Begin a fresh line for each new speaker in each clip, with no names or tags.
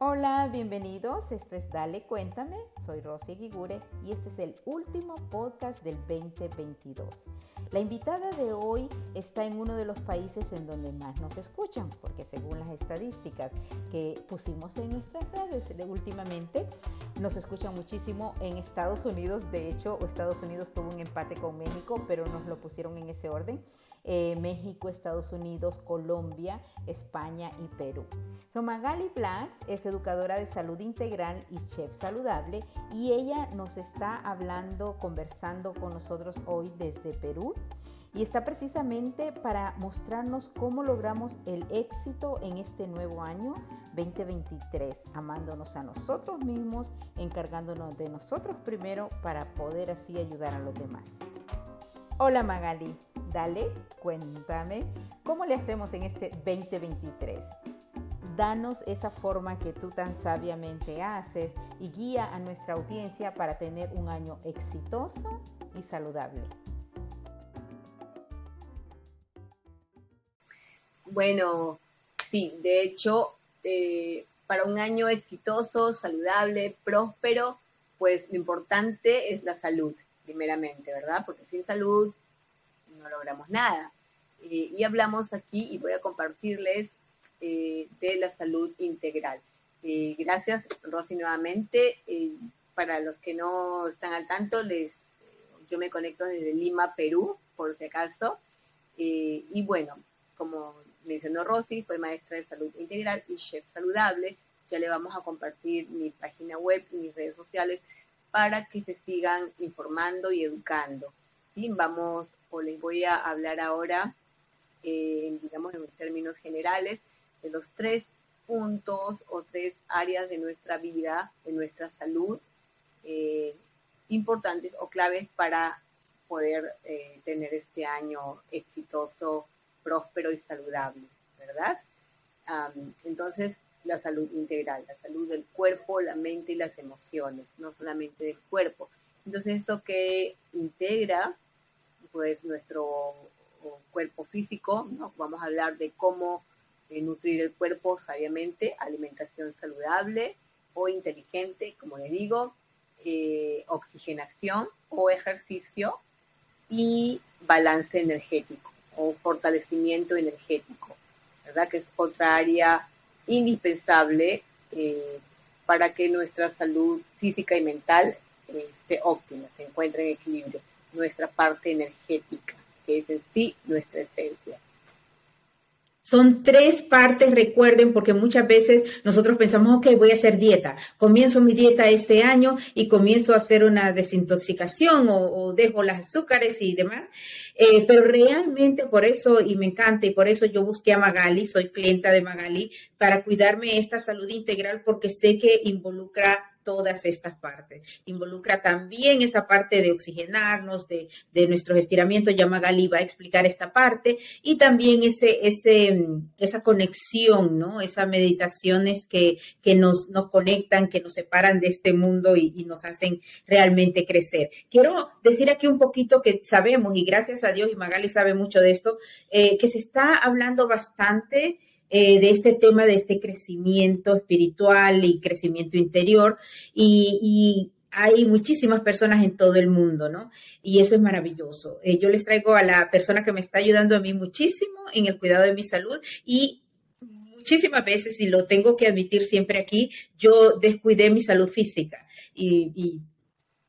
Hola, bienvenidos. Esto es Dale Cuéntame. Soy Rosy Gigure y este es el último podcast del 2022. La invitada de hoy está en uno de los países en donde más nos escuchan, porque según las estadísticas que pusimos en nuestras redes de últimamente, nos escuchan muchísimo en Estados Unidos. De hecho, Estados Unidos tuvo un empate con México, pero nos lo pusieron en ese orden. Eh, México, Estados Unidos, Colombia, España y Perú. So, Magali Blacks es educadora de salud integral y chef saludable y ella nos está hablando, conversando con nosotros hoy desde Perú y está precisamente para mostrarnos cómo logramos el éxito en este nuevo año 2023, amándonos a nosotros mismos, encargándonos de nosotros primero para poder así ayudar a los demás. Hola Magali, dale, cuéntame, ¿cómo le hacemos en este 2023? Danos esa forma que tú tan sabiamente haces y guía a nuestra audiencia para tener un año exitoso y saludable.
Bueno, sí, de hecho, eh, para un año exitoso, saludable, próspero, pues lo importante es la salud primeramente, ¿verdad? Porque sin salud no logramos nada. Eh, y hablamos aquí, y voy a compartirles, eh, de la salud integral. Gracias, Rosy, nuevamente. para los que no están al tanto, les, yo me conecto desde Lima, Perú, por si acaso. y bueno, como mencionó Rosy, soy maestra de salud integral y chef saludable. Ya le vamos a compartir mi página web y mis redes sociales para que se sigan informando y educando. ¿sí? Vamos, o les voy a hablar ahora, eh, digamos en términos generales, de los tres puntos o tres áreas de nuestra vida, de nuestra salud, eh, importantes o claves para poder eh, tener este año exitoso, próspero y saludable, ¿verdad? entonces, la salud integral, la salud del cuerpo, la mente y las emociones, no solamente del cuerpo. Entonces eso que integra pues nuestro cuerpo físico, ¿no? vamos a hablar de cómo eh, nutrir el cuerpo sabiamente, alimentación saludable o inteligente, como le digo, eh, oxigenación o ejercicio y balance energético o fortalecimiento energético, ¿verdad? Que es otra área indispensable eh, para que nuestra salud física y mental eh, esté óptima, se encuentre en equilibrio. Nuestra parte energética, que es en sí nuestra esencia.
Son tres partes, recuerden, porque muchas veces nosotros pensamos, ok, voy a hacer dieta. Comienzo mi dieta este año y comienzo a hacer una desintoxicación o, dejo las azúcares y demás. Eh, pero realmente por eso, y me encanta, y por eso yo busqué a Magali, soy clienta de Magali, para cuidarme esta salud integral porque sé que involucra todas estas partes. Involucra también esa parte de oxigenarnos, de, de nuestros estiramientos. Ya Magali va a explicar esta parte. Y también ese, ese, esa conexión, ¿no? Esas meditaciones que, que nos, nos conectan, que nos separan de este mundo y, nos hacen realmente crecer. Quiero decir aquí un poquito que sabemos, y gracias a Dios, y Magali sabe mucho de esto, eh, que se está hablando bastante eh, de este tema de este crecimiento espiritual y crecimiento interior y, hay muchísimas personas en todo el mundo, ¿no? Y eso es maravilloso. Eh, yo les traigo a la persona que me está ayudando a mí muchísimo en el cuidado de mi salud y muchísimas veces, y lo tengo que admitir siempre aquí, yo descuidé mi salud física y y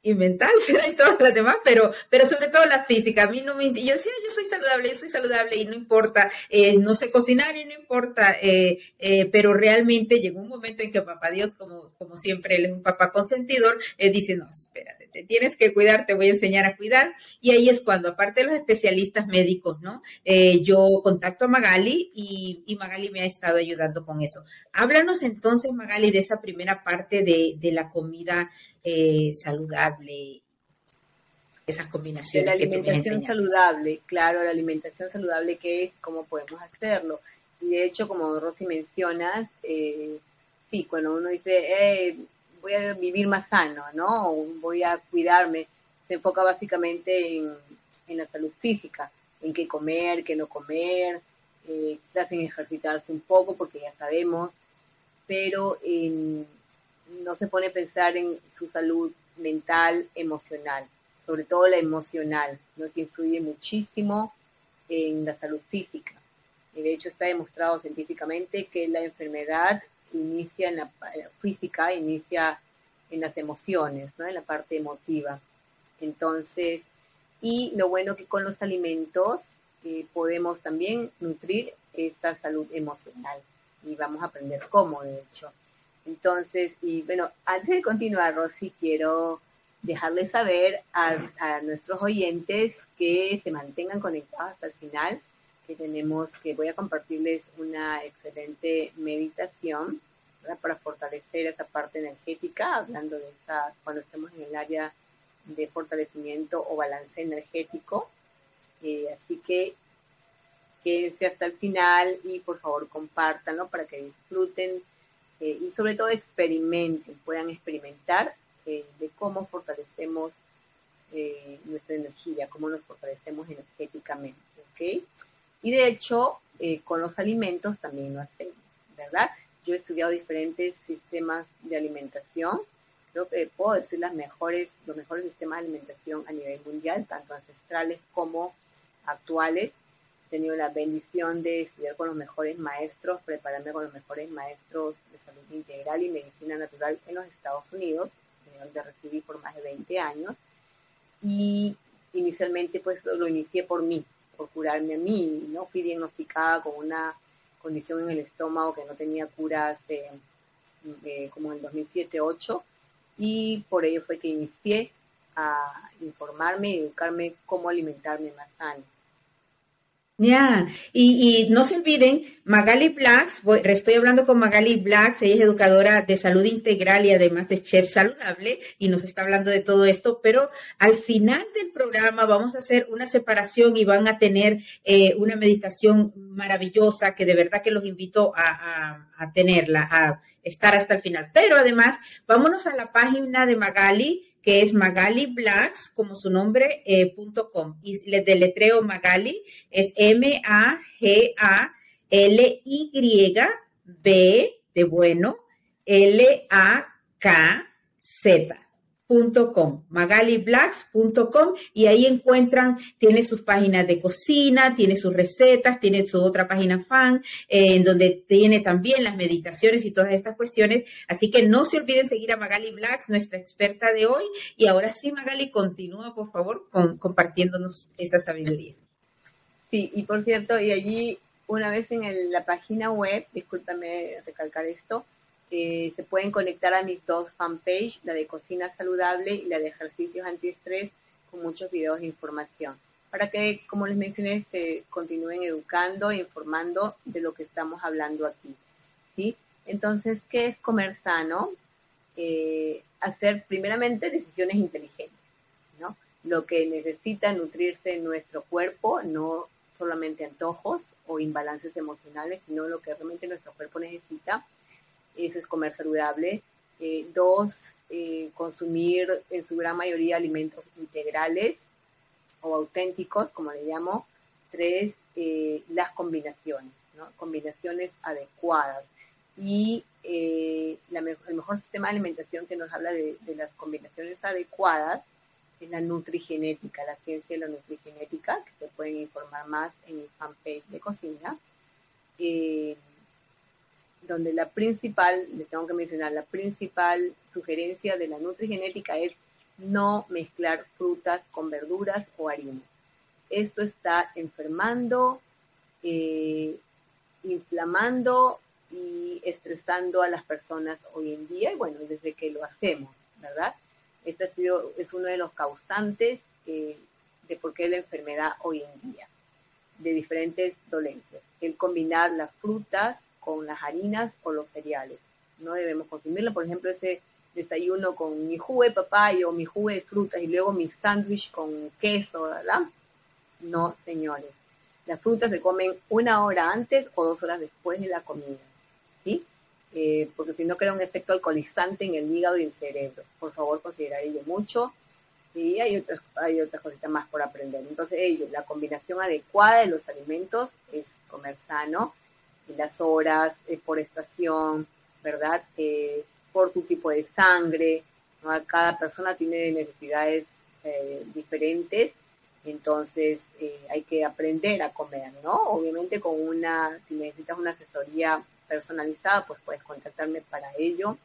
mental será y todas las demás, pero, pero sobre todo la física. A mí no me, yo decía, yo soy saludable, yo soy saludable y no importa, eh, no sé cocinar y no importa, eh, eh, pero realmente llegó un momento en que papá Dios, como, como siempre, él es un papá consentidor, dice, no, espérate, te tienes que cuidar, te voy a enseñar a cuidar. Y ahí es cuando, aparte de los especialistas médicos, ¿no? Eh, yo contacto a Magali y, y, Magali me ha estado ayudando con eso. Háblanos entonces, Magali, de esa primera parte de, de la comida eh, saludable esas combinaciones.
La alimentación saludable, claro, la alimentación saludable que es, cómo podemos hacerlo. Y de hecho, como Rosy mencionas, eh, sí, cuando uno dice, eh, voy a vivir más sano, ¿no? voy a cuidarme, se enfoca básicamente en, la salud física, en qué comer, qué no comer, eh, quizás en ejercitarse un poco, porque ya sabemos, pero no se pone a pensar en su salud mental, emocional sobre todo la emocional, ¿no? que influye muchísimo en la salud física. Y de hecho está demostrado científicamente que la enfermedad inicia en la física, inicia en las emociones, ¿no? en la parte emotiva. Entonces, y lo bueno que con los alimentos eh, podemos también nutrir esta salud emocional y vamos a aprender cómo, de hecho. Entonces, y bueno, antes de continuar, Rosy, quiero dejarles saber a, nuestros oyentes que se mantengan conectados hasta el final, que tenemos, que voy a compartirles una excelente meditación para fortalecer esa parte energética, hablando de esa, cuando estemos en el área de fortalecimiento o balance energético. Eh, así que quédense hasta el final y por favor compártanlo para que disfruten eh, y sobre todo experimenten, puedan experimentar de cómo fortalecemos eh, nuestra energía, cómo nos fortalecemos energéticamente, ¿ok? Y de hecho, eh, con los alimentos también lo hacemos, ¿verdad? Yo he estudiado diferentes sistemas de alimentación, creo que puedo decir las mejores, los mejores sistemas de alimentación a nivel mundial, tanto ancestrales como actuales. He tenido la bendición de estudiar con los mejores maestros, prepararme con los mejores maestros de salud integral y medicina natural en los Estados Unidos donde recibí por más de 20 años. Y inicialmente pues lo inicié por mí, por curarme a mí, ¿no? Fui diagnosticada con una condición en el estómago que no tenía cura hace eh, como en 2007-2008 y por ello fue que inicié a informarme y educarme cómo alimentarme más sano.
Ya, y, no se olviden, Magali Blacks, estoy hablando con Magali Blacks, ella es educadora de salud integral y además es chef saludable y nos está hablando de todo esto, pero al final del programa vamos a hacer una separación y van a tener eh, una meditación maravillosa que de verdad que los invito a, a tenerla, a estar hasta el final. Pero además, vámonos a la página de Magali que es Magali Blacks, como su nombre, eh, punto com. Y les deletreo Magali, es M-A-G-A-L-Y-B de bueno, L-A-K-Z com, magaliblacks.com y ahí encuentran, tiene sus páginas de cocina, tiene sus recetas, tiene su otra página fan, eh, en donde tiene también las meditaciones y todas estas cuestiones. Así que no se olviden seguir a Magali Blacks, nuestra experta de hoy. Y ahora sí, Magali, continúa, por favor, compartiéndonos esa sabiduría.
Sí, y por cierto, y allí, una vez en la página web, discúlpame recalcar esto, eh, se pueden conectar a mis dos fanpage, la de cocina saludable y la de ejercicios antiestrés, con muchos videos de información, para que, como les mencioné, se continúen educando e informando de lo que estamos hablando aquí. ¿sí? Entonces, ¿qué es comer sano? Eh, hacer primeramente decisiones inteligentes, ¿no? Lo que necesita nutrirse nuestro cuerpo, no solamente antojos o imbalances emocionales, sino lo que realmente nuestro cuerpo necesita eso es comer saludable. Eh, dos, eh, consumir en su gran mayoría alimentos integrales o auténticos, como le llamo. Tres, eh, las combinaciones, ¿no? combinaciones adecuadas. Y la el mejor sistema de alimentación que nos habla de, las combinaciones adecuadas es la nutrigenética, la ciencia de la nutrigenética, que se pueden informar más en mi fanpage de cocina donde la principal, les tengo que mencionar, la principal sugerencia de la nutrigenética es no mezclar frutas con verduras o harina. Esto está enfermando, eh, inflamando y estresando a las personas hoy en día, y bueno, desde que lo hacemos, ¿verdad? Este ha sido, es uno de los causantes eh, de por qué la enfermedad hoy en día, de diferentes dolencias. El combinar las frutas con las harinas o los cereales. No debemos consumirlo, por ejemplo, ese desayuno con mi jugo de papaya o mi jugo de frutas y luego mi sándwich con queso, ¿verdad? No, señores. Las frutas se comen una hora antes o dos horas después de la comida, ¿sí? Eh, porque si no crea un efecto alcoholizante en el hígado y el cerebro. Por favor, considerar ello mucho. Y hay otras, hay otras cositas más por aprender. Entonces, ello, la combinación adecuada de los alimentos es comer sano, las horas eh, por estación, ¿verdad? Eh, por tu tipo de sangre, Cada persona tiene necesidades diferentes entonces eh, hay que aprender a comer, ¿no? Obviamente con una, si necesitas una asesoría personalizada, pues puedes contactarme para ello.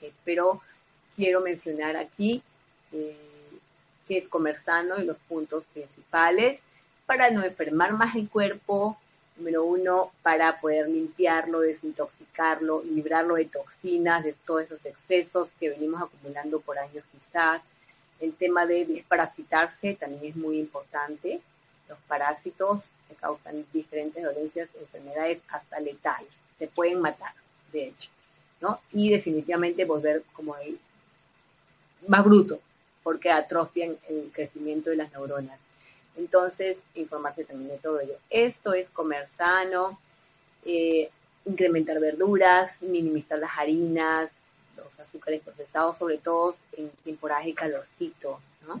Eh, pero quiero mencionar aquí eh, qué es comer sano y los puntos principales para no enfermar más el cuerpo. Número uno, para poder limpiarlo, desintoxicarlo, librarlo de toxinas, de todos esos excesos que venimos acumulando por años quizás el tema de desparasitarse también es muy importante. Los parásitos que causan diferentes dolencias, enfermedades hasta letales. Se pueden matar, de hecho. ¿no? Y definitivamente volver como más bruto, porque atrofian el crecimiento de las neuronas. Entonces, informarse también de todo ello. Esto es comer sano, eh, incrementar verduras, minimizar las harinas, azúcares procesados, sobre todo en temporadas de calorcito, ¿no?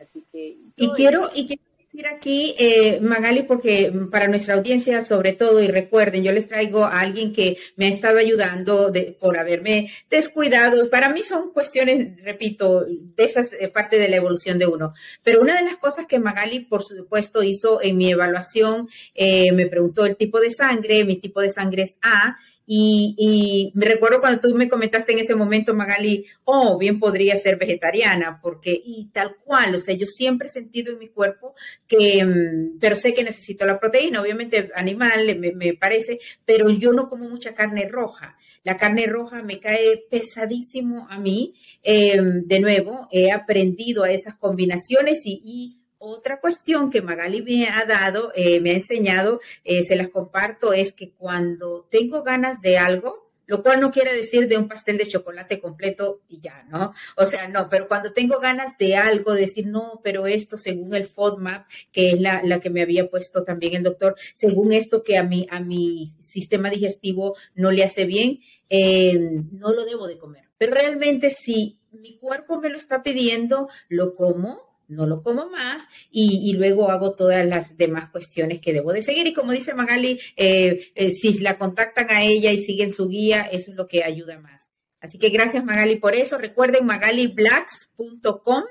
Así que... Y quiero, y quiero decir aquí, eh, Magali, porque para nuestra audiencia sobre todo, y recuerden, yo les traigo a alguien que me ha estado ayudando de, por haberme descuidado. Para mí son cuestiones, repito, de esas eh, parte de la evolución de uno. Pero una de las cosas que Magali, por supuesto, hizo en mi evaluación, eh, me preguntó el tipo de sangre, mi tipo de sangre es A, y, me recuerdo cuando tú me comentaste en ese momento, Magali, oh, bien podría ser vegetariana, porque, y tal cual, o sea, yo siempre he sentido en mi cuerpo que, mm, pero sé que necesito la proteína, obviamente animal, me, parece, pero yo no como mucha carne roja. La carne roja me cae pesadísimo a mí. Em, de nuevo, he aprendido a esas combinaciones y otra cuestión que Magali me ha dado, eh, me ha enseñado, eh, se las comparto, es que cuando tengo ganas de algo, lo cual no quiere decir de un pastel de chocolate completo y ya, ¿no? O sea, no, pero cuando tengo ganas de algo, decir, no, pero esto según el FODMAP, que es la, que me había puesto también el doctor, según esto que a mi, a mi sistema digestivo no le hace bien, eh, no lo debo de comer. Pero realmente si mi cuerpo me lo está pidiendo, lo como, no lo como más y, luego hago todas las demás cuestiones que debo de seguir. Y como dice Magali, eh, eh, si la contactan a ella y siguen su guía, eso es lo que ayuda más. Así que gracias Magali por eso. Recuerden magaliblacks.com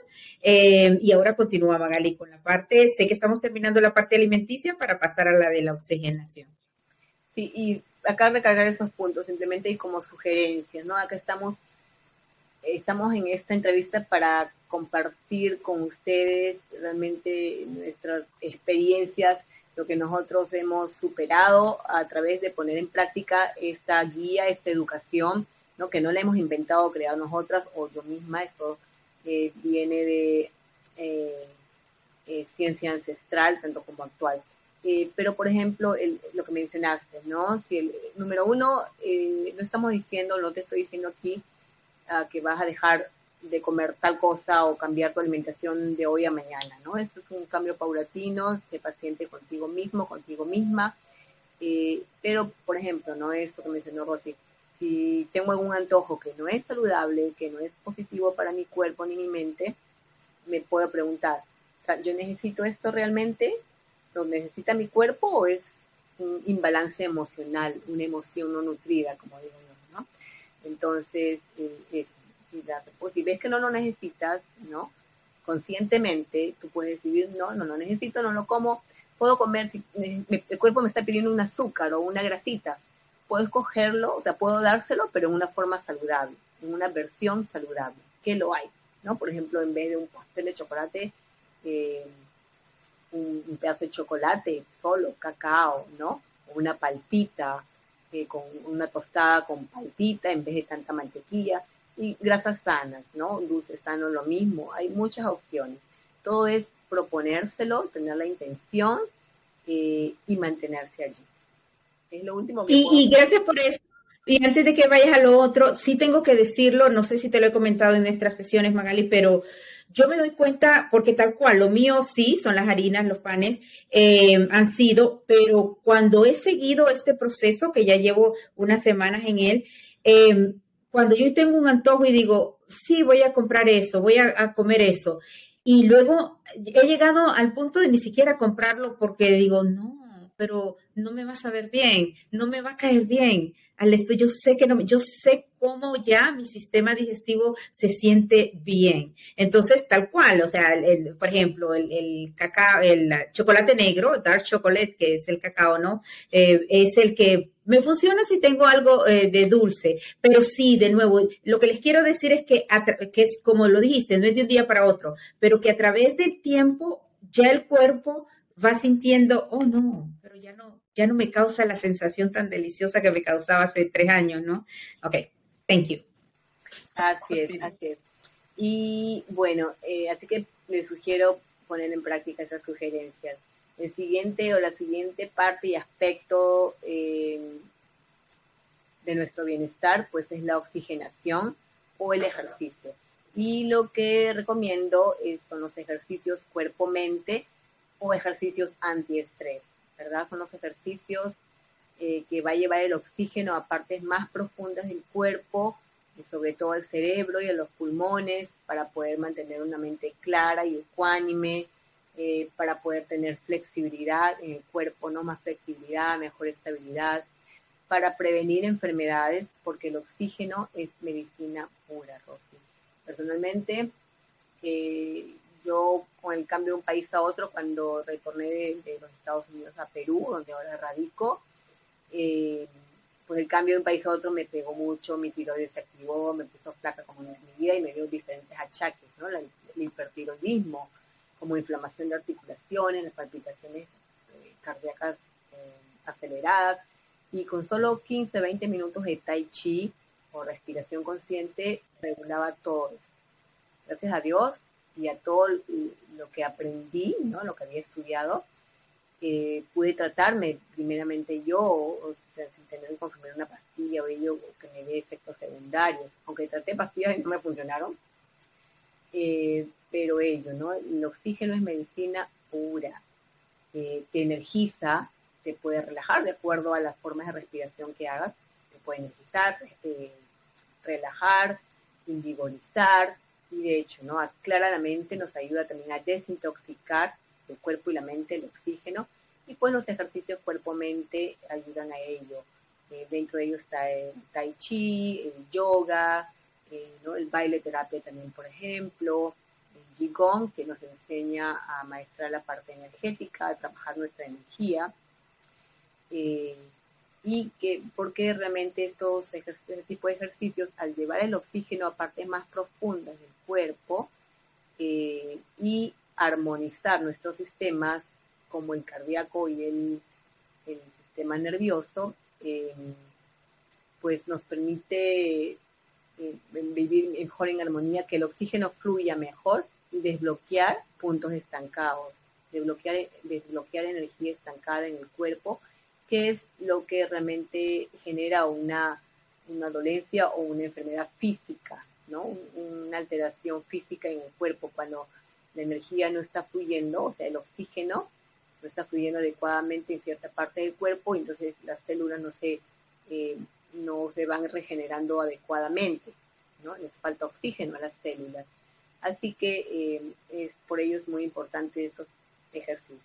eh, y ahora continúa Magali con la parte, sé que estamos terminando la parte alimenticia para pasar a la de la oxigenación.
Sí, y acá recargar esos puntos simplemente y como sugerencias, ¿no? Acá estamos, estamos en esta entrevista para compartir con ustedes realmente nuestras experiencias, lo que nosotros hemos superado a través de poner en práctica esta guía, esta educación, ¿no? que no la hemos inventado o creado nosotras o yo misma, esto eh, viene de eh, eh, ciencia ancestral, tanto como actual. pero, por ejemplo, lo que mencionaste, ¿no? Si el número uno, no estamos diciendo, no te estoy diciendo aquí ah, que vas a dejar de comer tal cosa o cambiar tu alimentación de hoy a mañana, ¿no? Esto es un cambio paulatino, sé paciente contigo mismo, contigo misma. Eh, pero, por ejemplo, ¿no? Esto que mencionó Rosy, si tengo algún antojo que no es saludable, que no es positivo para mi cuerpo ni mi mente, me puedo preguntar, ¿yo necesito esto realmente? ¿Lo necesita mi cuerpo o es un imbalance emocional, una emoción no nutrida, como digo yo. Entonces, eh, pues, si ves que no lo necesitas, ¿no? Conscientemente, tú puedes decidir, no, no lo necesito, no lo como, puedo comer, si el cuerpo me está pidiendo un azúcar o una grasita, puedo escogerlo, o sea, puedo dárselo, pero en una forma saludable, en una versión saludable, que lo hay, ¿no? Por ejemplo, en vez de un pastel de chocolate, eh, un, pedazo de chocolate solo, cacao, ¿no? O una palpita, eh, con una tostada con palpita en vez de tanta mantequilla Y grasas sanas, ¿no? Dulces sanos, lo mismo. Hay muchas opciones. Todo es proponérselo, tener la intención eh, y mantenerse allí.
Es lo último que y, y gracias por eso. Y antes de que vayas a lo otro, sí tengo que decirlo, no sé si te lo he comentado en nuestras sesiones, Magali, pero yo me doy cuenta, porque tal cual, lo mío sí, son las harinas, los panes, eh, han sido, pero cuando he seguido este proceso, que ya llevo unas semanas en él, eh, cuando yo tengo un antojo y digo, sí, voy a comprar eso, voy a, comer eso, y luego he llegado al punto de ni siquiera comprarlo porque digo, no, pero no me va a saber bien, no me va a caer bien. Al esto yo sé que no, yo sé cómo ya mi sistema digestivo se siente bien. Entonces, tal cual, o sea, el, por ejemplo, el, cacao, el chocolate negro, dark chocolate, que es el cacao, ¿no? Eh, es el que me funciona si tengo algo eh, de dulce, pero sí, de nuevo, lo que les quiero decir es que, que es como lo dijiste, no es de un día para otro, pero que a través del tiempo ya el cuerpo va sintiendo, oh no, pero ya no, ya no me causa la sensación tan deliciosa que me causaba hace tres años, ¿no? Ok, thank you.
Así es, así es. Y bueno, eh, así que les sugiero poner en práctica esas sugerencias. El siguiente o la siguiente parte y aspecto eh, de nuestro bienestar, pues es la oxigenación o el ejercicio. Y lo que recomiendo son los ejercicios cuerpo-mente o ejercicios antiestrés, ¿verdad? Son los ejercicios eh, que va a llevar el oxígeno a partes más profundas del cuerpo, y sobre todo al cerebro y a los pulmones, para poder mantener una mente clara y ecuánime, eh, para poder tener flexibilidad en el cuerpo, no más flexibilidad, mejor estabilidad, para prevenir enfermedades, porque el oxígeno es medicina pura, Rosy. Personalmente, eh, yo con el cambio de un país a otro, cuando retorné de, los Estados Unidos a Perú, donde ahora radico, eh, pues el cambio de un país a otro me pegó mucho, mi tiroides se activó, me puso flaca como en mi vida y me dio diferentes achaques, ¿no? el hipertiroidismo, como inflamación de articulaciones, las palpitaciones eh, cardíacas eh, aceleradas, y con solo 15, 20 minutos de tai chi o respiración consciente regulaba todo. Gracias a Dios, y a todo lo que aprendí, ¿no? lo que había estudiado, eh, pude tratarme primeramente yo, o sea, sin tener que consumir una pastilla o ello que me dé efectos secundarios, aunque traté pastillas y no me funcionaron, eh, pero ello, ¿no? El oxígeno es medicina pura, eh, te energiza, te puede relajar de acuerdo a las formas de respiración que hagas, te puede energizar, relajar, individualizar, y de hecho, ¿no? Aclara la mente, nos ayuda también a desintoxicar el cuerpo y la mente, el oxígeno, y pues los ejercicios cuerpo-mente ayudan a ello. Eh, dentro de ellos está el tai chi, el yoga, eh, ¿no? el baile terapia también, por ejemplo, el qigong, que nos enseña a maestrar la parte energética, a trabajar nuestra energía. Eh, y que porque realmente estos este tipo de ejercicios al llevar el oxígeno a partes más profundas del cuerpo eh, y armonizar nuestros sistemas como el cardíaco y el, sistema nervioso, eh, pues nos permite eh, vivir mejor en armonía, que el oxígeno fluya mejor y desbloquear puntos estancados, desbloquear, desbloquear energía estancada en el cuerpo qué es lo que realmente genera una, dolencia o una enfermedad física, Una alteración física en el cuerpo cuando la energía no está fluyendo, o sea, el oxígeno no está fluyendo adecuadamente en cierta parte del cuerpo, entonces las células no se, eh, no se van regenerando adecuadamente, ¿no? Les falta oxígeno a las células. Así que eh, es, por ello es muy importante estos ejercicios.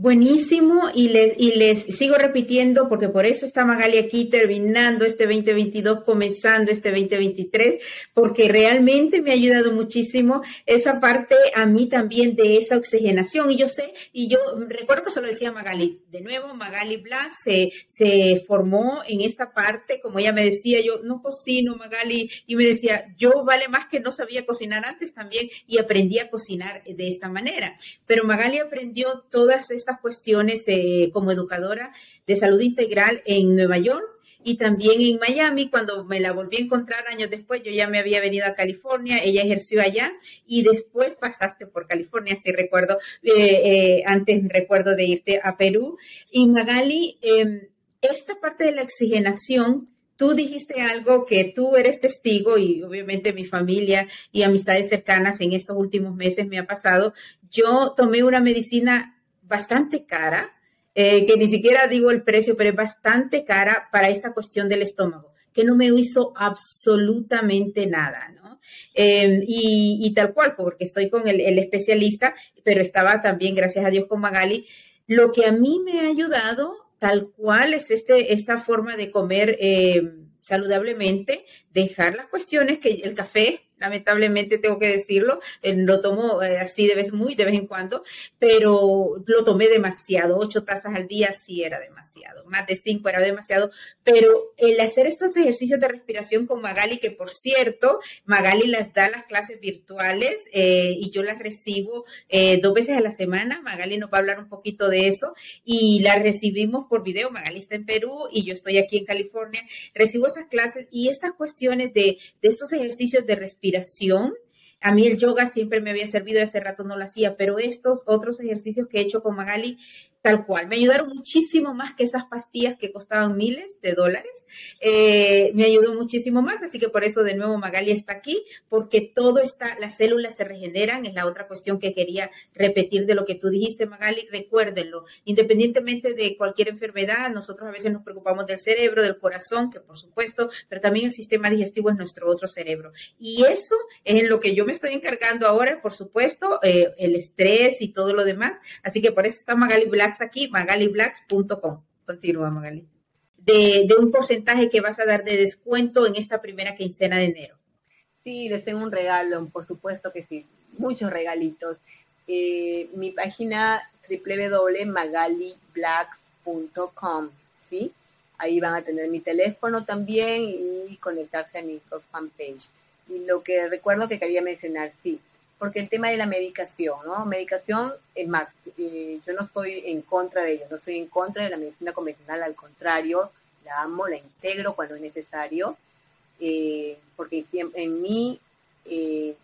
Buenísimo y les, y les sigo repitiendo porque por eso está Magali aquí terminando este 2022, comenzando este 2023, porque realmente me ha ayudado muchísimo esa parte a mí también de esa oxigenación. Y yo sé, y yo recuerdo que se lo decía Magali, de nuevo Magali Black se, se formó en esta parte, como ella me decía, yo no cocino Magali, y me decía, yo vale más que no sabía cocinar antes también y aprendí a cocinar de esta manera. Pero Magali aprendió todas estas cuestiones como educadora de salud integral en Nueva York y también en Miami, cuando me la volví a encontrar años después, yo ya me había venido a California, ella ejerció allá y después pasaste por California, si recuerdo, eh, eh, antes recuerdo de irte a Perú. Y Magali, em, esta parte de la oxigenación, tú dijiste algo que tú eres testigo y obviamente mi familia y amistades cercanas en estos últimos meses me ha pasado. Yo tomé una medicina bastante cara, eh, que ni siquiera digo el precio, pero es bastante cara para esta cuestión del estómago, que no me hizo absolutamente nada, ¿no? Em, y, tal cual, porque estoy con el, especialista, pero estaba también, gracias a Dios, con Magali. Lo que a mí me ha ayudado, tal cual, es este, esta forma de comer em, saludablemente, dejar las cuestiones que el café lamentablemente tengo que decirlo, eh, lo tomo eh, así de vez, muy de vez en cuando, pero lo tomé demasiado, ocho tazas al día sí era demasiado, más de cinco era demasiado, pero el hacer estos ejercicios de respiración con Magali, que por cierto, Magali las da las clases virtuales eh, y yo las recibo dos veces a la semana, Magali nos va a hablar un poquito de eso y las recibimos por video, Magali está en Perú y yo estoy aquí en California, recibo esas clases y estas cuestiones de, de estos ejercicios de respiración, respiración. A mí el yoga siempre me había servido hace rato no lo hacía, pero estos otros ejercicios que he hecho con Magali Tal cual, me ayudaron muchísimo más que esas pastillas que costaban miles de dólares. Eh, me ayudó muchísimo más, así que por eso de nuevo Magali está aquí, porque todo está, las células se regeneran, es la otra cuestión que quería repetir de lo que tú dijiste, Magali, recuérdenlo, independientemente de cualquier enfermedad, nosotros a veces nos preocupamos del cerebro, del corazón, que por supuesto, pero también el sistema digestivo es nuestro otro cerebro. Y eso es en lo que yo me estoy encargando ahora, por supuesto, eh, el estrés y todo lo demás, así que por eso está Magali Black aquí, magaliblacks.com. Continúa, Magali. De, un porcentaje que vas a dar de descuento en esta primera quincena de enero.
Sí, les tengo un regalo, por supuesto que sí, muchos regalitos. Eh, mi página www.magaliblacks.com, ¿sí? Ahí van a tener mi teléfono también y conectarse a mi fanpage. Y lo que recuerdo que quería mencionar, sí, porque el tema de la medicación, ¿no? Medicación, es más, eh, yo no estoy en contra de ello, no estoy en contra de la medicina convencional, al contrario, la amo, la integro cuando es necesario, eh, porque en mi eh,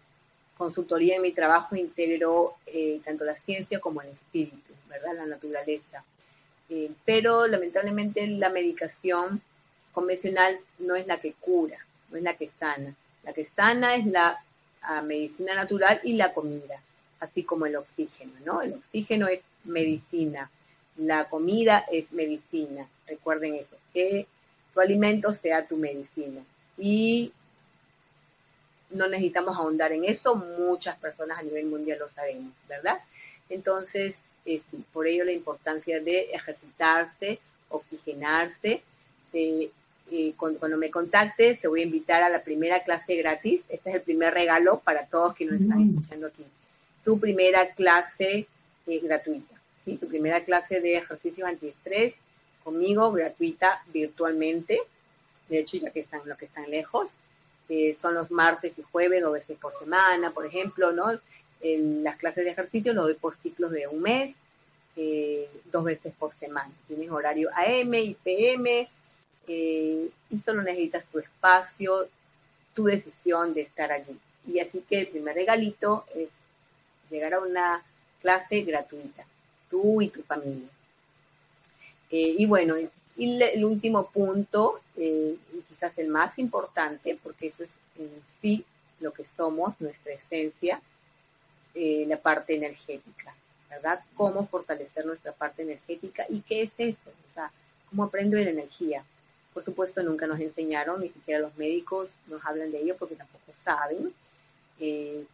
consultoría, en mi trabajo, integro tanto la ciencia como el espíritu, ¿verdad? La naturaleza. pero lamentablemente la medicación convencional no es la que cura, no es la que sana. La que sana es la a medicina natural y la comida, así como el oxígeno, ¿no? El oxígeno es medicina, la comida es medicina, recuerden eso, que tu alimento sea tu medicina. Y no necesitamos ahondar en eso, muchas personas a nivel mundial lo sabemos, ¿verdad? Entonces, por ello la importancia de ejercitarse, oxigenarse, eh, cuando, me contactes te voy a invitar a la primera clase gratis. Este es el primer regalo para todos que nos están escuchando aquí. Tu primera clase eh, gratuita, ¿sí? Tu primera clase de ejercicios antiestrés conmigo, gratuita, virtualmente. De hecho, ya que están los que están lejos, eh, son los martes y jueves, dos veces por semana, por ejemplo, ¿no? las clases de ejercicio lo doy por ciclos de un mes, eh, dos veces por semana. Tienes horario AM y PM, eh, y solo necesitas tu espacio, tu decisión de estar allí. Y así que el primer regalito es llegar a una clase gratuita, tú y tu familia. Eh, y bueno, y el último punto, eh, y quizás el más importante, porque eso es en sí lo que somos, nuestra esencia, la parte energética, ¿verdad? Cómo fortalecer nuestra parte energética y qué es eso, o sea, cómo aprendo la energía. Por supuesto, nunca nos enseñaron, ni siquiera los médicos nos hablan de ello porque tampoco saben. Eh,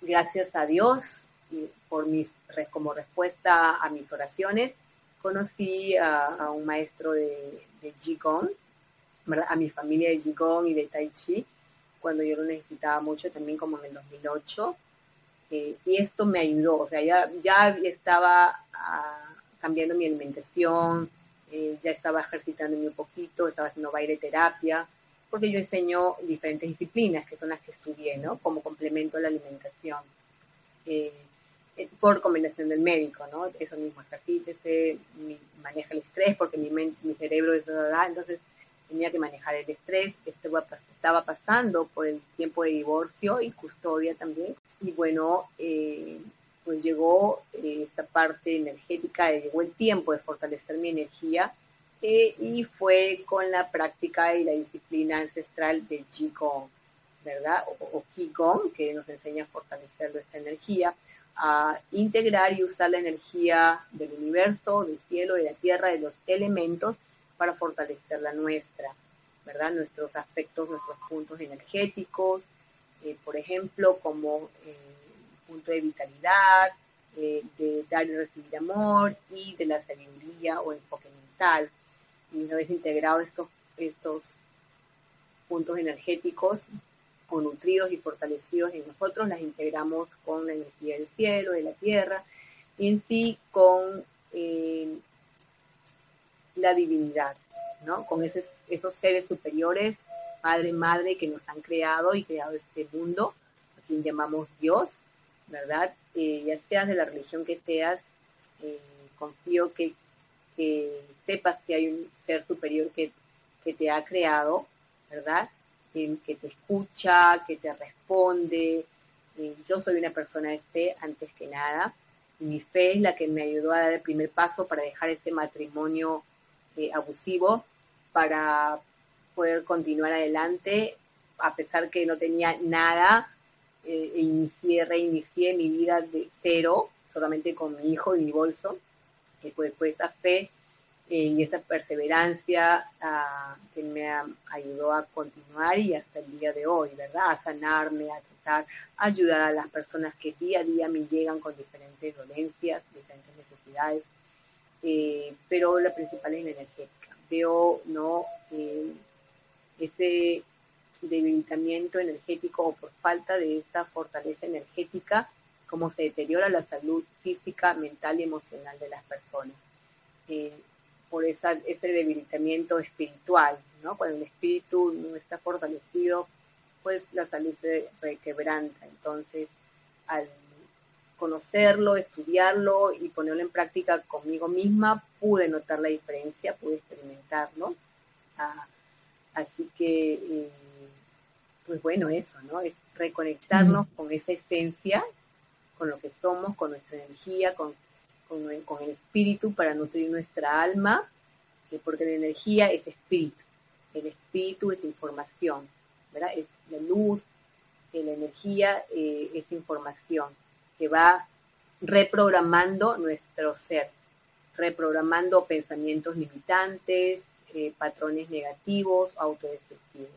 gracias a Dios, por mis, como respuesta a mis oraciones, conocí a, un maestro de, de Qigong, a mi familia de Qigong y de Tai Chi, cuando yo lo necesitaba mucho, también como en el 2008. Eh, y esto me ayudó, o sea, ya, ya estaba ah, cambiando mi alimentación, eh, ya estaba ejercitándome un poquito, estaba haciendo baile terapia, porque yo enseño diferentes disciplinas, que son las que estudié, ¿no? Como complemento a la alimentación. Eh, eh, por recomendación del médico, ¿no? Eso mismo, ejercítese, maneja el estrés porque mi, mi cerebro es entonces tenía que manejar el estrés, estaba pasando por el tiempo de divorcio y custodia también. Y bueno, eh, pues llegó eh, esta parte energética, llegó el tiempo de fortalecer mi energía eh, y fue con la práctica y la disciplina ancestral del Qigong, ¿verdad? O, o Qigong, que nos enseña a fortalecer nuestra energía, a integrar y usar la energía del universo, del cielo, de la tierra, de los elementos para fortalecer la nuestra, ¿verdad? Nuestros aspectos, nuestros puntos energéticos, eh, por ejemplo, como eh, punto de vitalidad, eh, de dar y recibir amor y de la sabiduría o enfoque mental. Y una vez integrados estos, estos puntos energéticos o nutridos y fortalecidos en nosotros, las integramos con la energía del cielo, de la tierra, y en sí con la divinidad, ¿no? Con esos seres superiores, Padre, Madre, que nos han creado y creado este mundo, a quien llamamos Dios, ¿verdad? Eh, ya seas de la religión que seas, eh, confío que, sepas que hay un ser superior que, te ha creado, ¿verdad? que te escucha, que te responde. Eh, yo soy una persona de fe antes que nada. Y mi fe es la que me ayudó a dar el primer paso para dejar ese matrimonio abusivo para poder continuar adelante, a pesar que no tenía nada, eh, inicié, reinicié mi vida de cero, solamente con mi hijo y mi bolso, que fue, esa fe eh, y esa perseverancia ah, que me ayudó a continuar y hasta el día de hoy, ¿verdad? A sanarme, a tratar, a ayudar a las personas que día a día me llegan con diferentes dolencias, diferentes necesidades eh, pero la principal es la energética. Veo no eh, ese debilitamiento energético o por falta de esa fortaleza energética, como se deteriora la salud física, mental y emocional de las personas. Eh, por esa, ese debilitamiento espiritual, ¿no? Cuando el espíritu no está fortalecido, pues la salud se requebranta. Entonces, al conocerlo, estudiarlo y ponerlo en práctica conmigo misma, pude notar la diferencia, pude experimentarlo. Ah, así que, eh, pues bueno, eso, ¿no? Es reconectarnos con esa esencia, con lo que somos, con nuestra energía, con, con, el espíritu para nutrir nuestra alma, eh, porque la energía es espíritu, el espíritu es información, ¿verdad? Es la luz, eh, la energía es información que va reprogramando nuestro ser, reprogramando pensamientos limitantes, eh, patrones negativos, autodestructivos.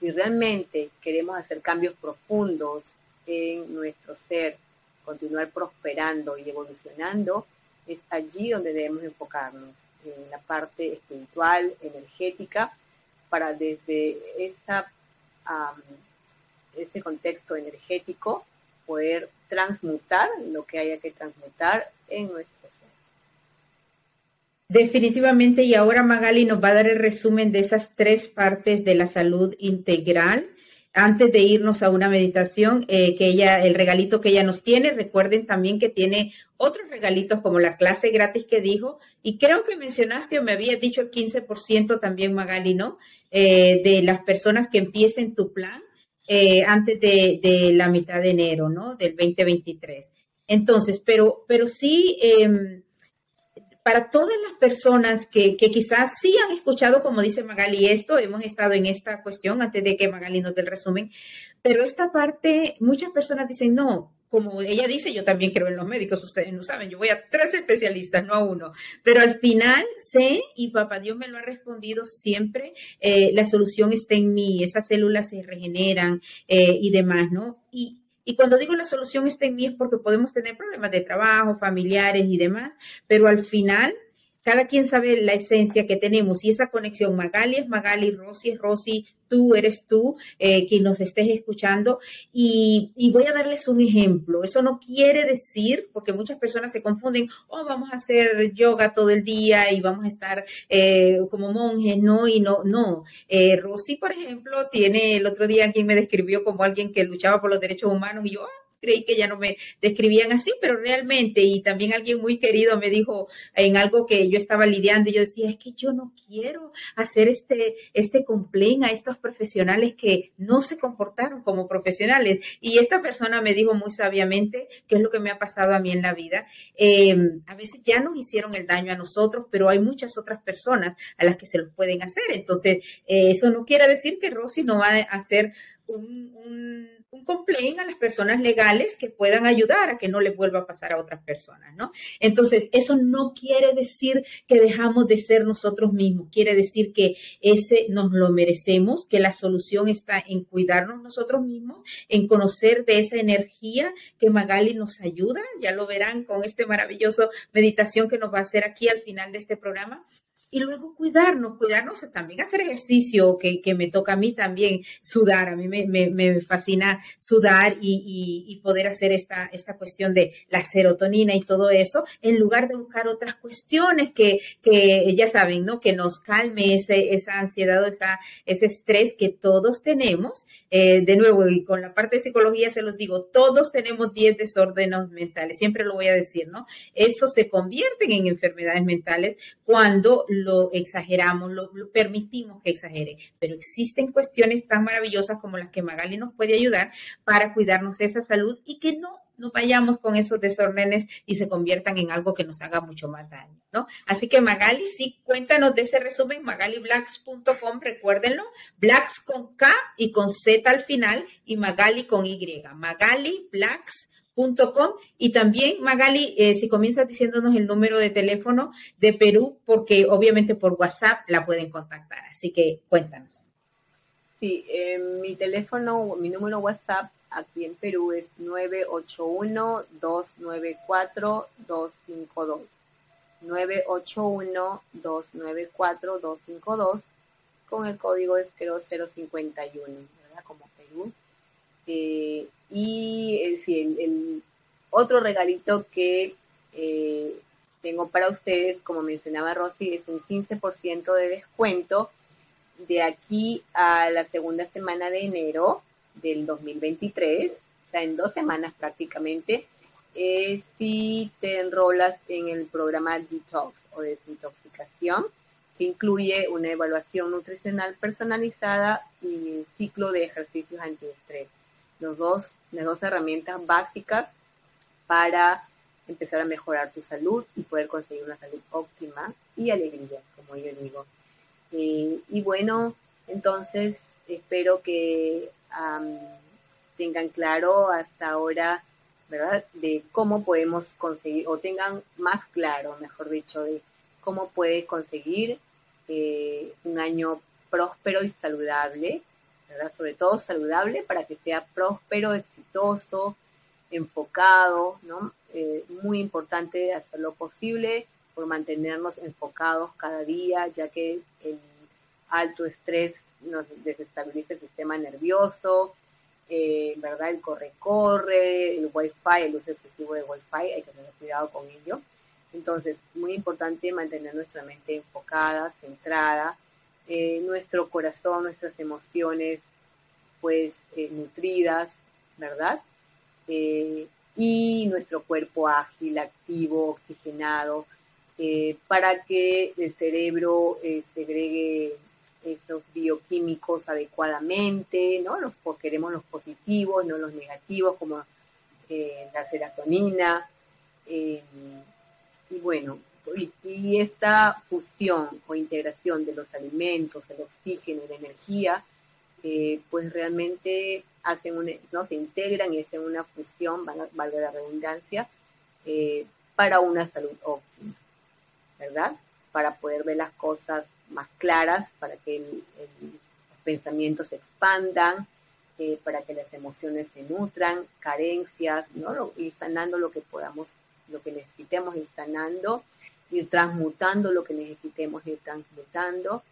Si realmente queremos hacer cambios profundos en nuestro ser, continuar prosperando y evolucionando, es allí donde debemos enfocarnos, en la parte espiritual, energética, para desde esa, ese contexto energético poder transmutar lo que haya que transmutar en nuestro ser.
Definitivamente, y ahora Magali nos va a dar el resumen de esas tres partes de la salud integral. Antes de irnos a una meditación, eh, que ella, el regalito que ella nos tiene, recuerden también que tiene otros regalitos como la clase gratis que dijo, y creo que mencionaste o me habías dicho el 15% también, Magali, ¿no? Eh, de las personas que empiecen tu plan eh, antes de, la mitad de enero, ¿no? Del 2023. Entonces, pero, pero sí, em, para todas las personas que, quizás sí han escuchado, como dice Magali, esto, hemos estado en esta cuestión antes de que Magali nos dé el resumen, pero esta parte, muchas personas dicen, no, como ella dice, yo también creo en los médicos, ustedes no saben, yo voy a tres especialistas, no a uno, pero al final sé, y papá Dios me lo ha respondido siempre, eh, la solución está en mí, esas células se regeneran eh, y demás, ¿no? Y, y cuando digo la solución está en mí es porque podemos tener problemas de trabajo, familiares y demás, pero al final cada quien sabe la esencia que tenemos y esa conexión, Magali es Magali, Rosy es Rosy, tú eres tú, eh, quien nos estés escuchando. Y, voy a darles un ejemplo. Eso no quiere decir, porque muchas personas se confunden, oh, vamos a hacer yoga todo el día y vamos a estar eh, como monjes, no, y no, no. Eh, Rosy, por ejemplo, tiene el otro día quien me describió como alguien que luchaba por los derechos humanos y yo, ah, creí que ya no me describían así, pero realmente, y también alguien muy querido me dijo en algo que yo estaba lidiando, y yo decía, es que yo no quiero hacer este, este complaint a estos profesionales que no se comportaron como profesionales. Y esta persona me dijo muy sabiamente qué es lo que me ha pasado a mí en la vida. Em, a veces ya nos hicieron el daño a nosotros, pero hay muchas otras personas a las que se los pueden hacer. Entonces, eh, eso no quiere decir que Rosy no va a hacer un, un, un complaint a las personas legales que puedan ayudar a que no le vuelva a pasar a otras personas, ¿no? Entonces, eso no quiere decir que dejamos de ser nosotros mismos, quiere decir que ese nos lo merecemos, que la solución está en cuidarnos nosotros mismos, en conocer de esa energía que Magali nos ayuda, ya lo verán con este maravilloso meditación que nos va a hacer aquí al final de este programa, y luego cuidarnos, cuidarnos también hacer ejercicio, que, que me toca a mí también sudar, a mí me, me, me fascina sudar y, y, poder hacer esta, esta cuestión de la serotonina y todo eso, en lugar de buscar otras cuestiones que, que ya saben, ¿no? Que nos calme ese, esa ansiedad o esa, ese estrés que todos tenemos. Eh, de nuevo, y con la parte de psicología se los digo, todos tenemos 10 desórdenes mentales, siempre lo voy a decir, ¿no? Eso se convierten en enfermedades mentales cuando lo exageramos, lo, permitimos que exagere, pero existen cuestiones tan maravillosas como las que Magali nos puede ayudar para cuidarnos esa salud y que no no vayamos con esos desórdenes y se conviertan en algo que nos haga mucho más daño, ¿no? Así que Magali, sí, cuéntanos de ese resumen, magaliblacks.com, recuérdenlo, Blacks con K y con Z al final y Magali con Y, Magali Blacks Com, y también Magali, eh, si comienzas diciéndonos el número de teléfono de Perú, porque obviamente por WhatsApp la pueden contactar, así que cuéntanos.
Sí, eh, mi teléfono, mi número WhatsApp aquí en Perú es 981-294-252. 981-294-252 con el código es 0051, ¿verdad? Como Perú. Eh, y eh, el, otro regalito que eh, tengo para ustedes, como mencionaba Rosy, es un 15% de descuento de aquí a la segunda semana de enero del 2023, o sea, en dos semanas prácticamente, eh, si te enrolas en el programa Detox o desintoxicación, que incluye una evaluación nutricional personalizada y un ciclo de ejercicios antiestrés. Los dos, las dos herramientas básicas para empezar a mejorar tu salud y poder conseguir una salud óptima y alegría, como yo digo. Eh, y bueno, entonces espero que um, tengan claro hasta ahora, ¿verdad?, de cómo podemos conseguir, o tengan más claro, mejor dicho, de cómo puede conseguir eh, un año próspero y saludable, ¿verdad? Sobre todo saludable para que sea próspero, exitoso, enfocado, ¿no? Eh, muy importante hacer lo posible por mantenernos enfocados cada día, ya que el alto estrés nos desestabiliza el sistema nervioso, eh, ¿verdad? El corre-corre, el wifi, el uso excesivo de wifi, hay que tener cuidado con ello. Entonces, muy importante mantener nuestra mente enfocada, centrada, eh, nuestro corazón, nuestras emociones, pues, eh, nutridas, ¿verdad? Eh, y nuestro cuerpo ágil, activo, oxigenado, para que el cerebro segregue estos bioquímicos adecuadamente, ¿no? Los, queremos los positivos, no los negativos, como la serotonina. y bueno, y, esta fusión o integración de los alimentos, el oxígeno y la energía, eh, pues realmente hacen un, ¿no? se integran y hacen una fusión, valga la redundancia, eh, para una salud óptima, ¿verdad? Para poder ver las cosas más claras, para que el, el, los pensamientos se expandan, eh, para que las emociones se nutran, carencias, ¿no? Ir sanando lo que podamos, lo que necesitemos ir sanando, ir transmutando lo que necesitemos ir transmutando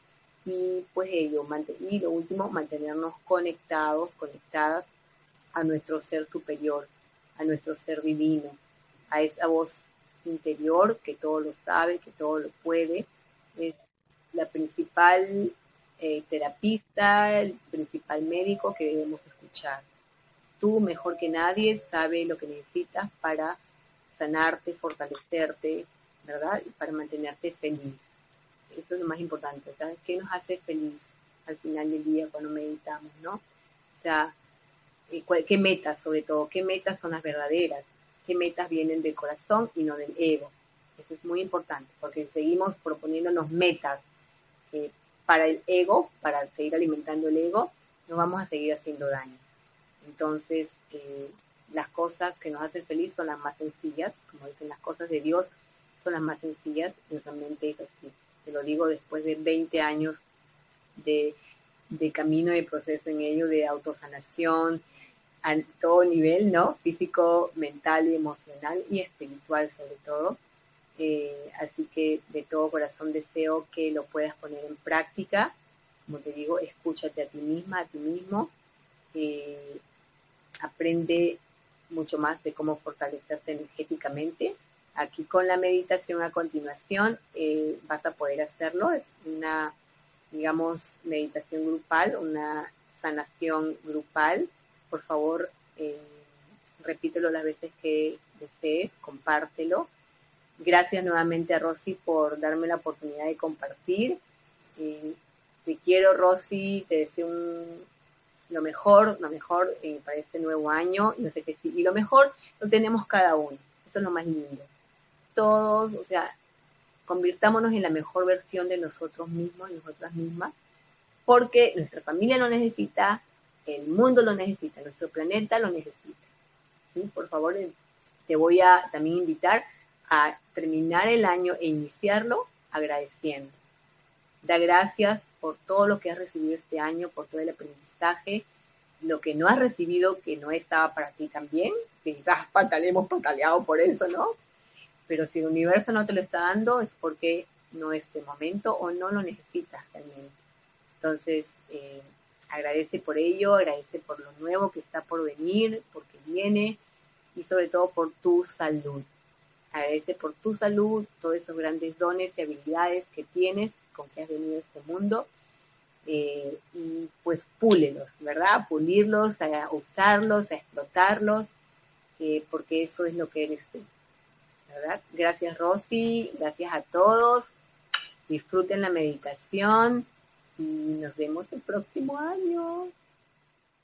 y pues ello, y lo último, mantenernos conectados, conectadas a nuestro ser superior, a nuestro ser divino, a esa voz interior que todo lo sabe, que todo lo puede, es la principal eh, terapista, el principal médico que debemos escuchar. tú mejor que nadie sabes lo que necesitas para sanarte, fortalecerte, ¿verdad? Y para mantenerte feliz. Eso es lo más importante, ¿sabes? ¿Qué nos hace feliz al final del día cuando meditamos, ¿no? O sea, eh, ¿qué metas sobre todo? ¿Qué metas son las verdaderas? ¿Qué metas vienen del corazón y no del ego? Eso es muy importante, porque seguimos proponiéndonos metas eh, para el ego, para seguir alimentando el ego, nos vamos a seguir haciendo daño. Entonces, eh, las cosas que nos hacen feliz son las más sencillas, como dicen, las cosas de Dios son las más sencillas, y realmente es así. Te lo digo después de 20 años de, camino, de proceso en ello, de autosanación, a todo nivel, ¿no? Físico, mental y emocional y espiritual sobre todo. Eh, así que de todo corazón deseo que lo puedas poner en práctica. Como te digo, escúchate a ti misma, a ti mismo. Eh, aprende mucho más de cómo fortalecerte energéticamente. Aquí con la meditación a continuación eh, vas a poder hacerlo. Es una, digamos, meditación grupal, una sanación grupal. Por favor, repítelo las veces que desees, compártelo Gracias nuevamente a Rosy por darme la oportunidad de compartir. te quiero, Rosy, te deseo lo mejor, lo mejor eh, para este nuevo año. No sé qué sí. Y lo mejor lo tenemos cada uno. Eso es lo más lindo. Todos, o sea, convirtámonos en la mejor versión de nosotros mismos, nosotras mismas, porque nuestra familia lo necesita, el mundo lo necesita, nuestro planeta lo necesita. ¿Sí? Por favor, eh, te voy a también invitar a terminar el año e iniciarlo agradeciendo. Da gracias por todo lo que has recibido este año, por todo el aprendizaje, lo que no has recibido que no estaba para ti también, quizás hemos pataleado por eso, ¿no? Pero si el universo no te lo está dando es porque no es el momento o no lo necesitas realmente. Entonces, eh, agradece por ello, agradece por lo nuevo que está por venir, porque viene y sobre todo por tu salud agradece por tu salud, todos esos grandes dones y habilidades que tienes, con que has venido a este mundo, eh, y pues púlelos, ¿verdad? Pulirlos, a usarlos, a explotarlos, eh, porque eso es lo que eres tú, Gracias Rosy, gracias a todos, disfruten la meditación y nos vemos el próximo año.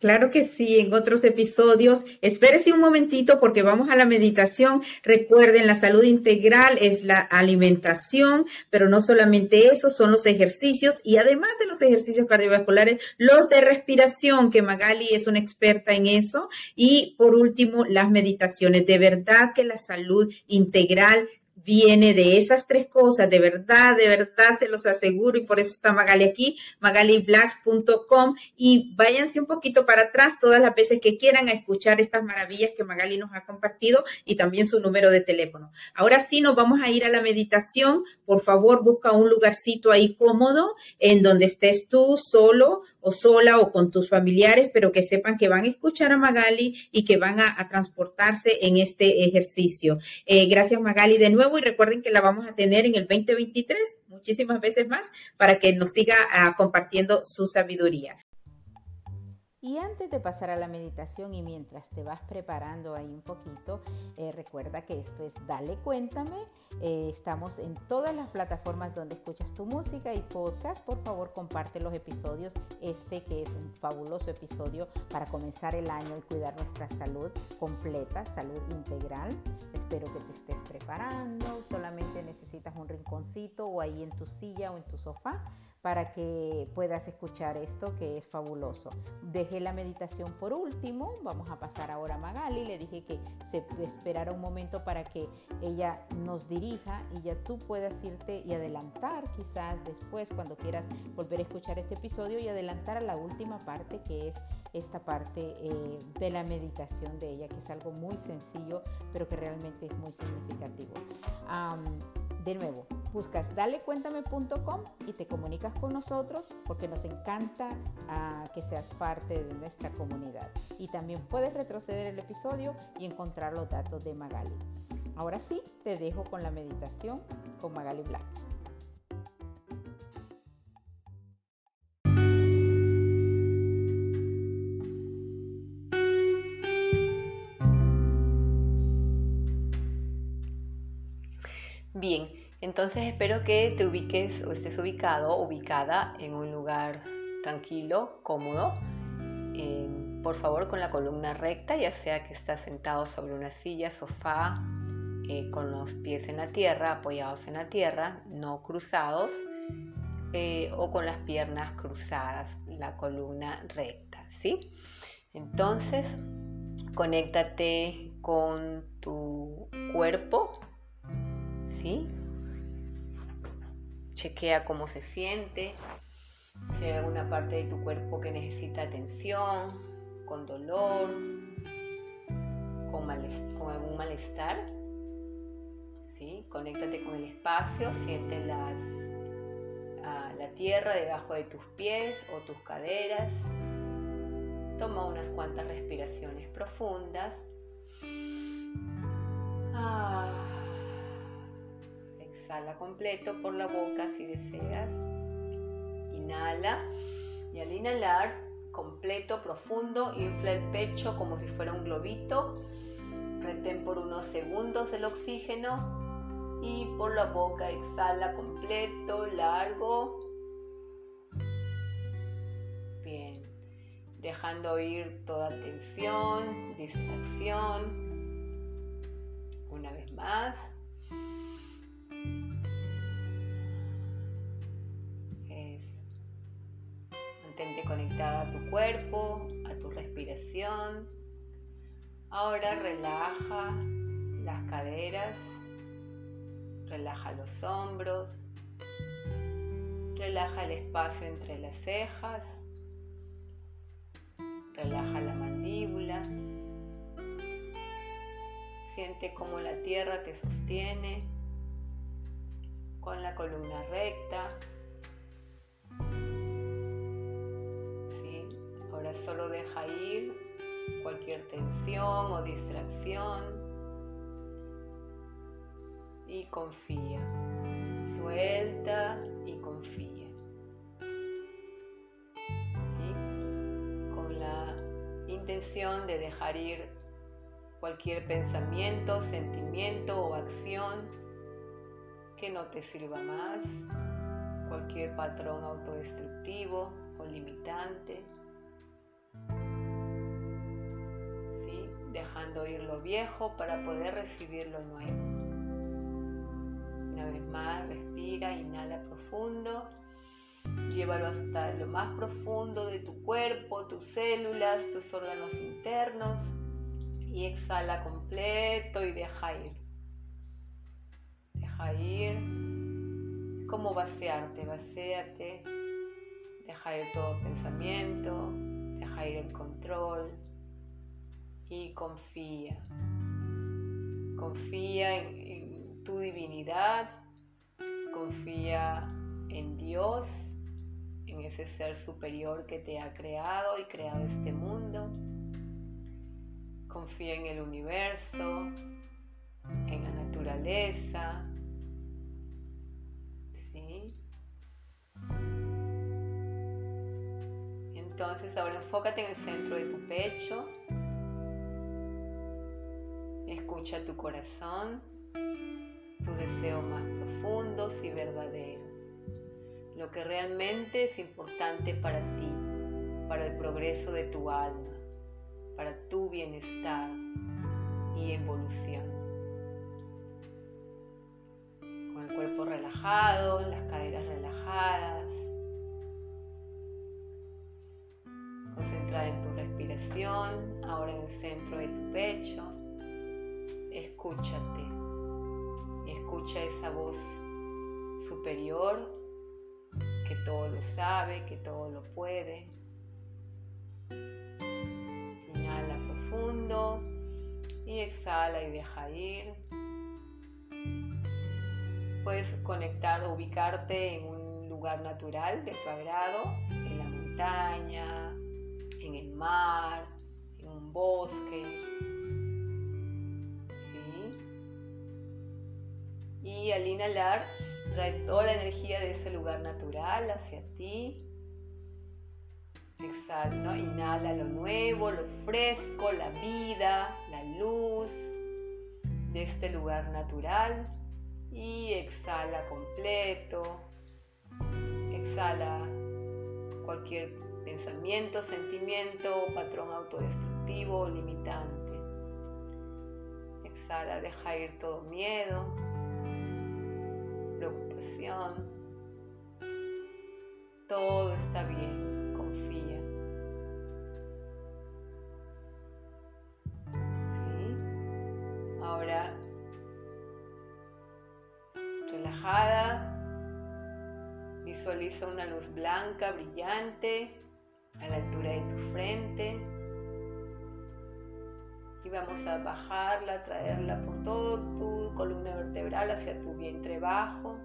Claro que sí, en otros episodios. Espérese un momentito porque vamos a la meditación. Recuerden, la salud integral es la alimentación, pero no solamente eso, son los ejercicios y además de los ejercicios cardiovasculares, los de respiración, que Magali es una experta en eso. Y por último, las meditaciones. De verdad que la salud integral viene de esas tres cosas, de verdad, de verdad se los aseguro y por eso está Magali aquí, magaliblacks.com y váyanse un poquito para atrás todas las veces que quieran a escuchar estas maravillas que Magali nos ha compartido y también su número de teléfono. Ahora sí nos vamos a ir a la meditación, por favor busca un lugarcito ahí cómodo en donde estés tú solo o sola o con tus familiares, pero que sepan que van a escuchar a Magali y que van a, transportarse en este ejercicio. Eh, gracias Magali de nuevo y recuerden que la vamos a tener en el 2023 muchísimas veces más para que nos siga ah, compartiendo su sabiduría.
Y antes de pasar a la meditación y mientras te vas preparando ahí un poquito, eh, recuerda que esto es Dale Cuéntame. Eh, estamos en todas las plataformas donde escuchas tu música y podcast. Por favor, comparte los episodios. Este que es un fabuloso episodio para comenzar el año y cuidar nuestra salud completa, salud integral. Espero que te estés preparando. Solamente necesitas un rinconcito o ahí en tu silla o en tu sofá para que puedas escuchar esto que es fabuloso. Dejé la meditación por último, vamos a pasar ahora a Magali, le dije que se esperara un momento para que ella nos dirija y ya tú puedas irte y adelantar quizás después cuando quieras volver a escuchar este episodio y adelantar a la última parte que es esta parte eh, de la meditación de ella, que es algo muy sencillo, pero que realmente es muy significativo. De nuevo, buscas dalecuéntame.com y te comunicas con nosotros porque nos encanta ah, que seas parte de nuestra comunidad. Y también puedes retroceder el episodio y encontrar los datos de Magali. Ahora sí, te dejo con la meditación con Magali Black.
Bien, entonces espero que te ubiques o estés ubicado ubicada en un lugar tranquilo, cómodo. por favor, con la columna recta, ya sea que estás sentado sobre una silla, sofá, eh, con los pies en la tierra, apoyados en la tierra, no cruzados, eh, o con las piernas cruzadas, la columna recta, ¿sí? Entonces, conéctate con tu cuerpo, Chequea cómo se siente, si hay alguna parte de tu cuerpo que necesita atención, con dolor, con, algún malestar. ¿sí? Conéctate con el espacio, siente las, ah, la tierra debajo de tus pies o tus caderas. Toma unas cuantas respiraciones profundas. Ah, exhala completo por la boca si deseas. Inhala y al inhalar completo, profundo, infla el pecho como si fuera un globito. Retén por unos segundos el oxígeno y por la boca exhala completo, largo. Bien, dejando ir toda tensión, distracción. Una vez más. Mantente conectada a tu cuerpo, a tu respiración. Ahora relaja las caderas, relaja los hombros, relaja el espacio entre las cejas, relaja la mandíbula. Siente cómo la tierra te sostiene con la columna recta, solo deja ir cualquier tensión o distracción y confía. Suelta y confía. Con la intención de dejar ir cualquier pensamiento, sentimiento o acción que no te sirva más, cualquier patrón autodestructivo o limitante. Dejando ir lo viejo para poder recibir lo nuevo. Una vez más, respira, inhala profundo, llévalo hasta lo más profundo de tu cuerpo, tus células, tus órganos internos. Y exhala completo y deja ir. Deja ir, como vaciarte, vacíate, deja ir todo pensamiento, deja ir el control y confía. Confía en, tu divinidad, confía en Dios, en ese ser superior que te ha creado y creado este mundo. Confía en el universo, en la naturaleza. ¿Sí? Entonces ahora enfócate en el centro de tu pecho. Escucha tu corazón, tus deseos más profundos y verdaderos, lo que realmente es importante para ti, para el progreso de tu alma, para tu bienestar y evolución. Con el cuerpo relajado, las caderas relajadas, concentrada en tu respiración, ahora en el centro de tu pecho escúchate escucha esa voz superior que todo lo sabe, que todo lo puede. Inhala profundo y exhala y deja ir. Puedes conectar ubicarte en un lugar natural de tu agrado, en la montaña, en el mar, en un bosque, Y al inhalar, trae toda la energía de ese lugar natural hacia ti. Exhala, inhala lo nuevo, lo fresco, la vida, la luz de este lugar natural. Y exhala completo. Exhala cualquier pensamiento, sentimiento patrón autodestructivo limitante. Exhala, deja ir todo miedo, Todo está bien, confía. Ahora, relajada, visualiza una luz blanca, brillante, a la altura de tu frente. Y vamos a bajarla, traerla por toda tu columna vertebral hacia tu vientre bajo.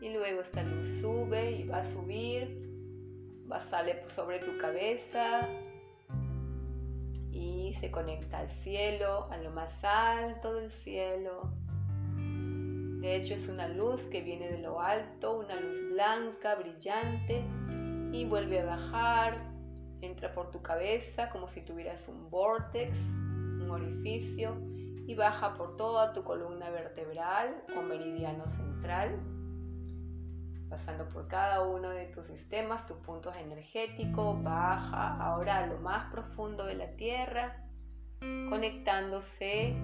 Y luego esta luz sube y va a subir, va a salir sobre tu cabeza y se conecta al cielo, a lo más alto del cielo. De hecho es una luz que viene de lo alto, una luz blanca, brillante, y vuelve a bajar, entra por tu cabeza como si tuvieras un vortex, un orificio y baja por toda tu columna vertebral o meridiano central, pasando por cada uno de tus sistemas, tus puntos energéticos, baja ahora a lo más profundo de la tierra, conectándose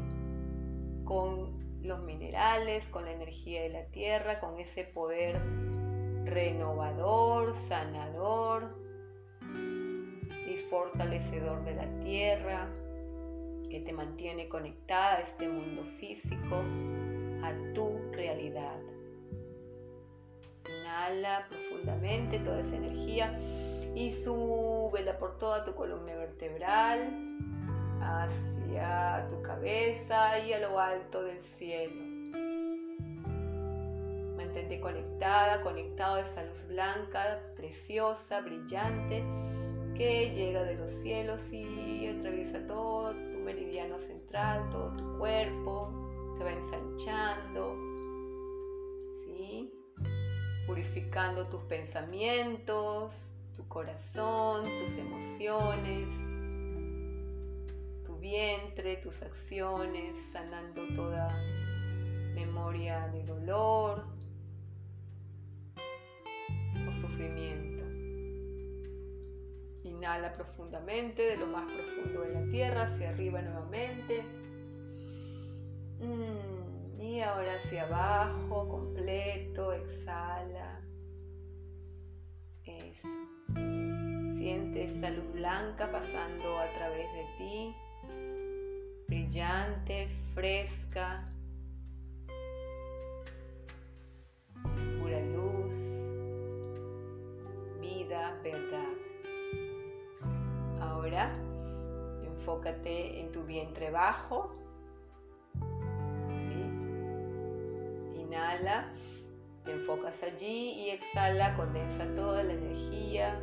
con los minerales, con la energía de la tierra, con ese poder renovador, sanador y fortalecedor de la tierra que te mantiene conectada a este mundo físico, a tu realidad. Inhala profundamente toda esa energía y súbela por toda tu columna vertebral hacia tu cabeza y a lo alto del cielo conectada, conectado a esa luz blanca, preciosa, brillante, que llega de los cielos y atraviesa todo tu meridiano central, todo tu cuerpo, se va ensanchando. Purificando tus pensamientos, tu corazón, tus emociones, tu vientre, tus acciones, sanando toda memoria de dolor, sufrimiento. Inhala profundamente de lo más profundo de la tierra hacia arriba nuevamente. Mm, y ahora hacia abajo, completo, exhala. Eso. Siente esta luz blanca pasando a través de ti, brillante, fresca, verdad. Ahora, enfócate en tu vientre bajo. Inhala, te enfocas allí y exhala, condensa toda la energía,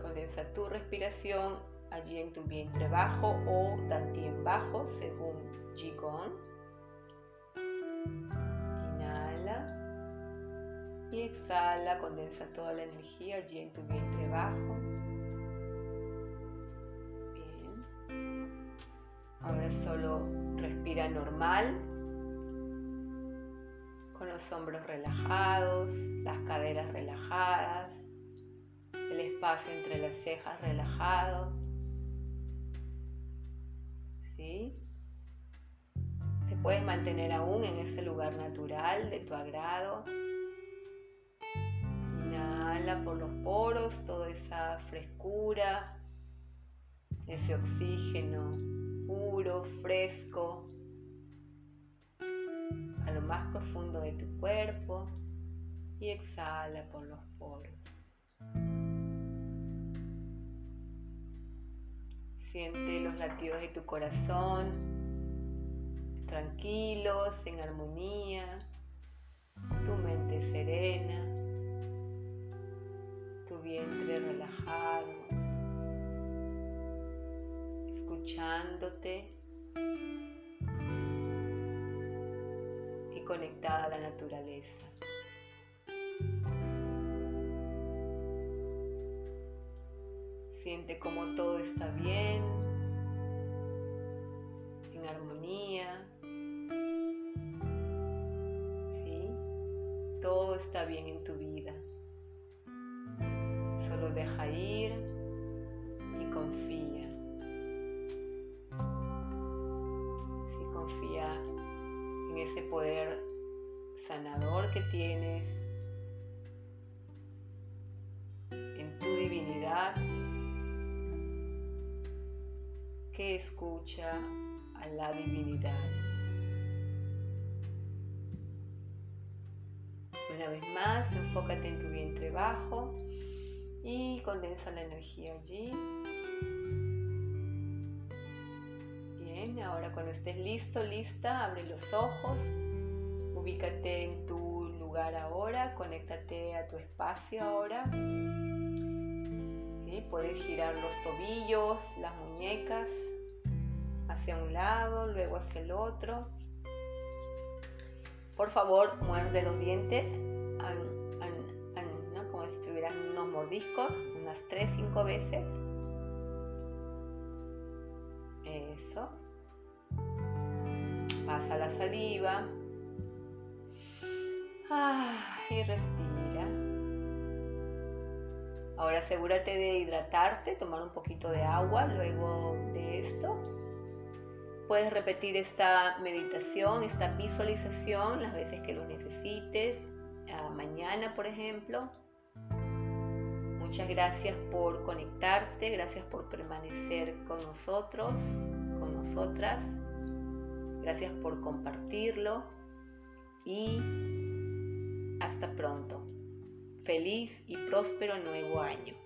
condensa tu respiración allí en tu vientre bajo o Dantien bajo según Jigong. y exhala, condensa toda la energía allí en tu vientre bajo. Bien. Ahora solo respira normal, con los hombros relajados, las caderas relajadas, el espacio entre las cejas relajado. ¿Sí? Te puedes mantener aún en ese lugar natural de tu agrado por los poros toda esa frescura, ese oxígeno puro, fresco, más profundo de tu cuerpo y exhala por los poros. Siente los latidos de tu corazón tranquilos, en armonía, tu mente serena vientre relajado, escuchándote conectada a la naturaleza. Siente como todo está bien, en armonía. está bien en tu vida. Solo deja ir y confía. Ese poder sanador que tienes, en tu divinidad, que escucha a la divinidad. Una vez más, enfócate en tu vientre bajo y condensa la energía allí. Ahora cuando estés listo, lista, abre los ojos, ubícate en tu lugar ahora, conéctate a tu espacio ahora. y Puedes girar los tobillos, las muñecas hacia un lado, luego hacia el otro. Por favor, muerde los dientes, como si tuvieran unos mordiscos, unas 3-5 veces. Eso. Pasa la saliva. Ah, y respira. Ahora asegúrate de hidratarte, tomar un poquito de agua luego de esto. Puedes repetir esta meditación, esta visualización las veces que lo necesites, mañana por ejemplo. Muchas gracias por conectarte, gracias por permanecer con nosotros, con nosotras. Gracias por compartirlo y hasta pronto. Feliz y próspero nuevo año.